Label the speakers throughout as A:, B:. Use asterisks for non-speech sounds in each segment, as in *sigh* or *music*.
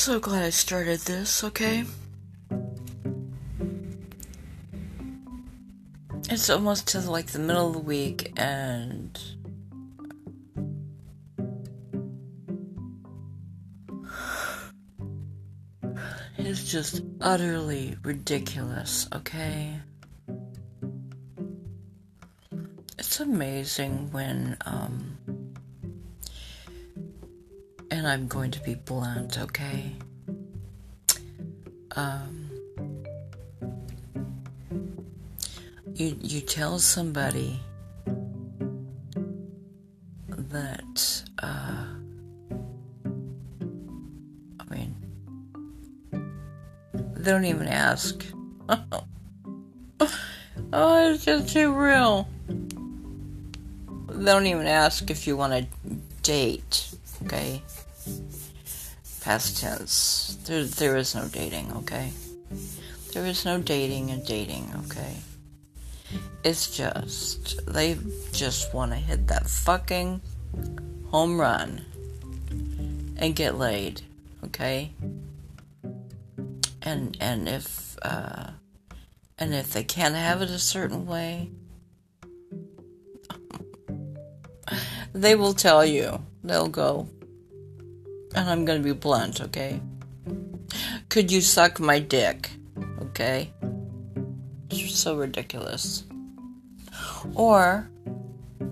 A: So glad I started this, okay? It's almost to like the middle of the week and *sighs* it's just utterly ridiculous, okay? It's amazing when um and I'm going to be blunt, okay? Um, you you tell somebody that uh, I mean they don't even ask. *laughs* oh, it's just too real. They don't even ask if you want to date, okay? Past tense. There, there is no dating, okay? There is no dating and dating, okay? It's just, they just want to hit that fucking home run and get laid, okay? And, and if, uh, and if they can't have it a certain way, *laughs* they will tell you. They'll go, and I'm to be blunt, okay? Could you suck my dick? Okay? It's so ridiculous. Or,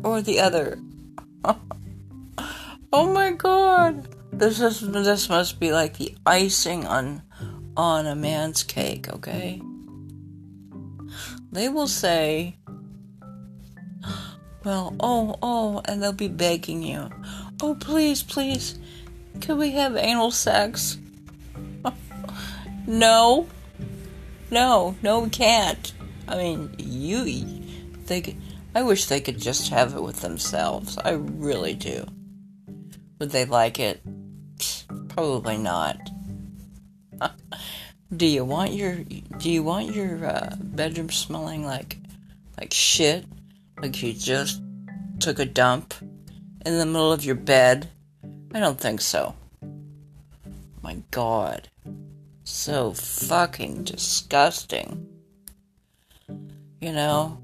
A: or the other. *laughs* oh my god! This is this must be like the icing on on a man's cake, okay? They will say, well, oh, oh, and they'll be begging you, oh, please, please, can we have anal sex? *laughs* no. No, no, we can't. I mean, you, they could, I wish they could just have it with themselves. I really do. Would they like it? Probably not. *laughs* do you want your, do you want your uh, bedroom smelling like, like shit? Like you just took a dump in the middle of your bed? I don't think so. My god. So fucking disgusting. You know?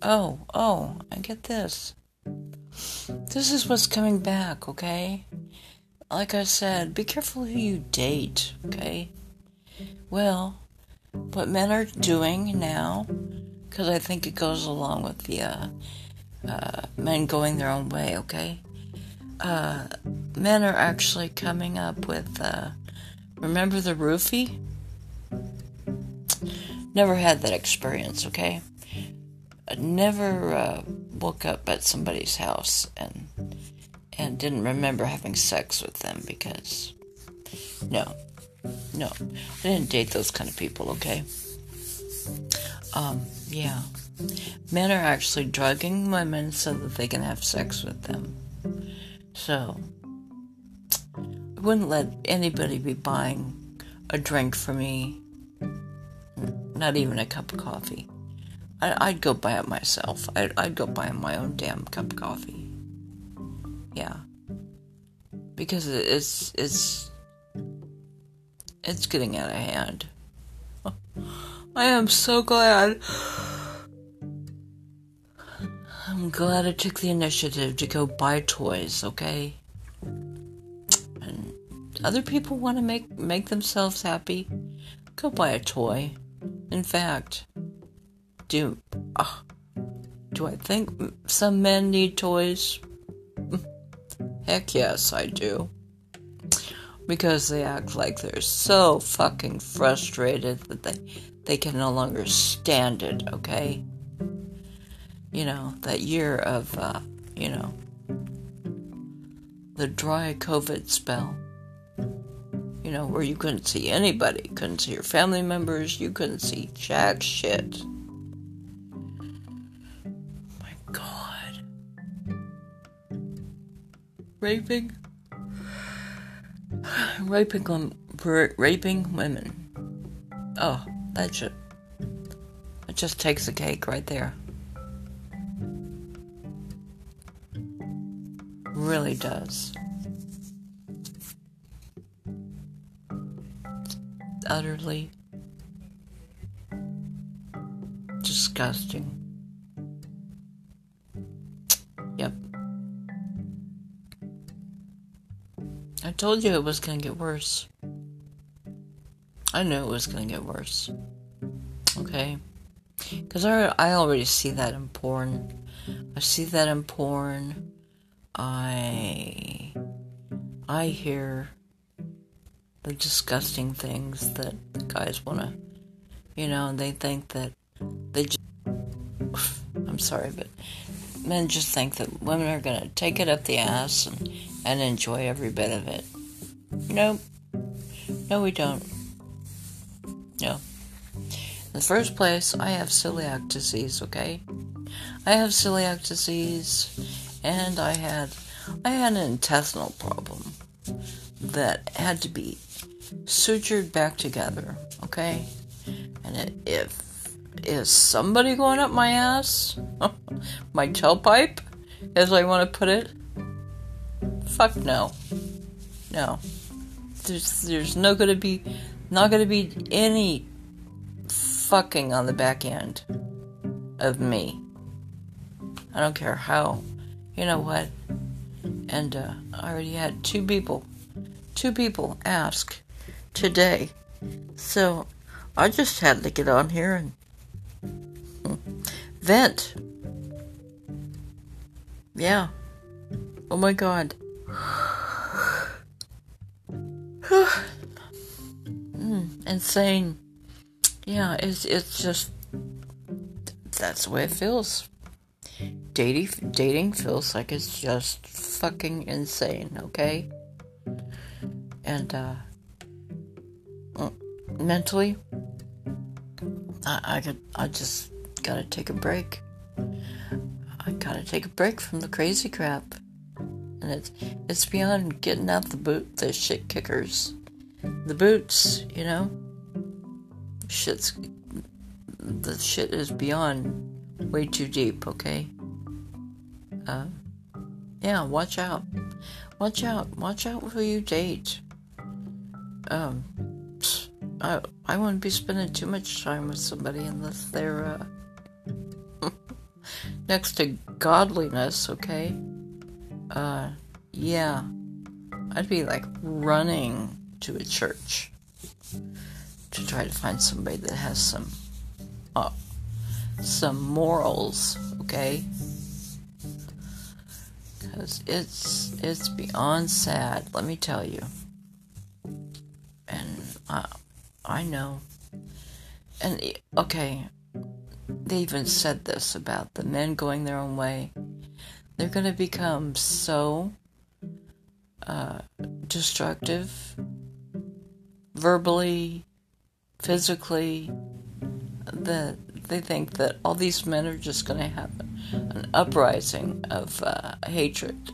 A: Oh, oh, I get this. This is what's coming back, okay? Like I said, be careful who you date, okay? Well, what men are doing now, because I think it goes along with the uh, uh, men going their own way, okay? Uh, men are actually coming up with, uh, remember the roofie? Never had that experience, okay? I never uh, woke up at somebody's house and and didn't remember having sex with them because no, no, I didn't date those kind of people, okay? Um, yeah, men are actually drugging women so that they can have sex with them. So, I wouldn't let anybody be buying a drink for me, not even a cup of coffee. I, would go buy it myself. I'd, I'd go buy my own damn cup of coffee. Yeah, because it's it's it's getting out of hand. *laughs* I am so glad. I'm glad I took the initiative to go buy toys, okay? And other people want to make make themselves happy. Go buy a toy. In fact, do uh, do I think some men need toys? *laughs* Heck yes, I do. Because they act like they're so fucking frustrated that they they can no longer stand it, okay? You know, that year of, uh, you know, the dry COVID spell, you know, where you couldn't see anybody, couldn't see your family members, you couldn't see jack shit. My God. Raping, *sighs* raping, raping women. Oh, that should, it just takes a cake right there. Really does. utterly disgusting. Yep. I told you it was going to get worse. I knew it was going to get worse. Okay? Because I, I already see that in porn. I see that in porn. I. I hear the disgusting things that the guys want to. You know, and they think that they just. I'm sorry, but men just think that women are going to take it up the ass and, and enjoy every bit of it. Nope. No, we don't. No. In the first place, I have celiac disease, okay? I have celiac disease and I had I had an intestinal problem that had to be sutured back together, okay? And it, if is somebody going up my ass? *laughs* my tailpipe, as I want to put it? Fuck no. No. There's there's no gonna be not gonna be any fucking on the back end of me. I don't care how. You know what? And uh, I already had two people, two people ask today. So I just had to get on here and vent. Yeah. Oh my god. *sighs* mm, insane. Yeah, it's it's just that's the way it feels. Dating dating feels like it's just fucking insane, okay? And uh mm, mentally I, I could I just gotta take a break. I gotta take a break from the crazy crap. And it's it's beyond getting out the boot the shit kickers. The boots, you know? Shit's the shit is beyond way too deep, okay? Uh, yeah, watch out. Watch out. Watch out who you date. Um, I I wouldn't be spending too much time with somebody unless they're uh, *laughs* next to godliness, okay? Uh, yeah. I'd be like running to a church to try to find somebody that has some, uh, some morals, okay? Because it's, it's beyond sad, let me tell you. And I, I know. And, okay, they even said this about the men going their own way. They're going to become so uh, destructive, verbally, physically, that they think that all these men are just going to have an uprising of uh, hatred,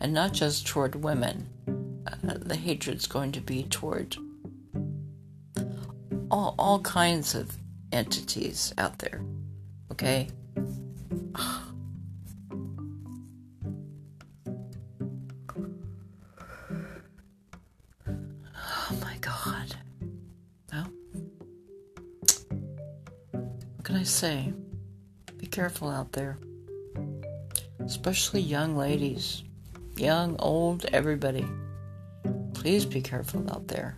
A: and not just toward women. Uh, the hatred's going to be toward all, all kinds of entities out there. Okay? Oh my god. What can I say? Be careful out there. Especially young ladies. Young, old, everybody. Please be careful out there.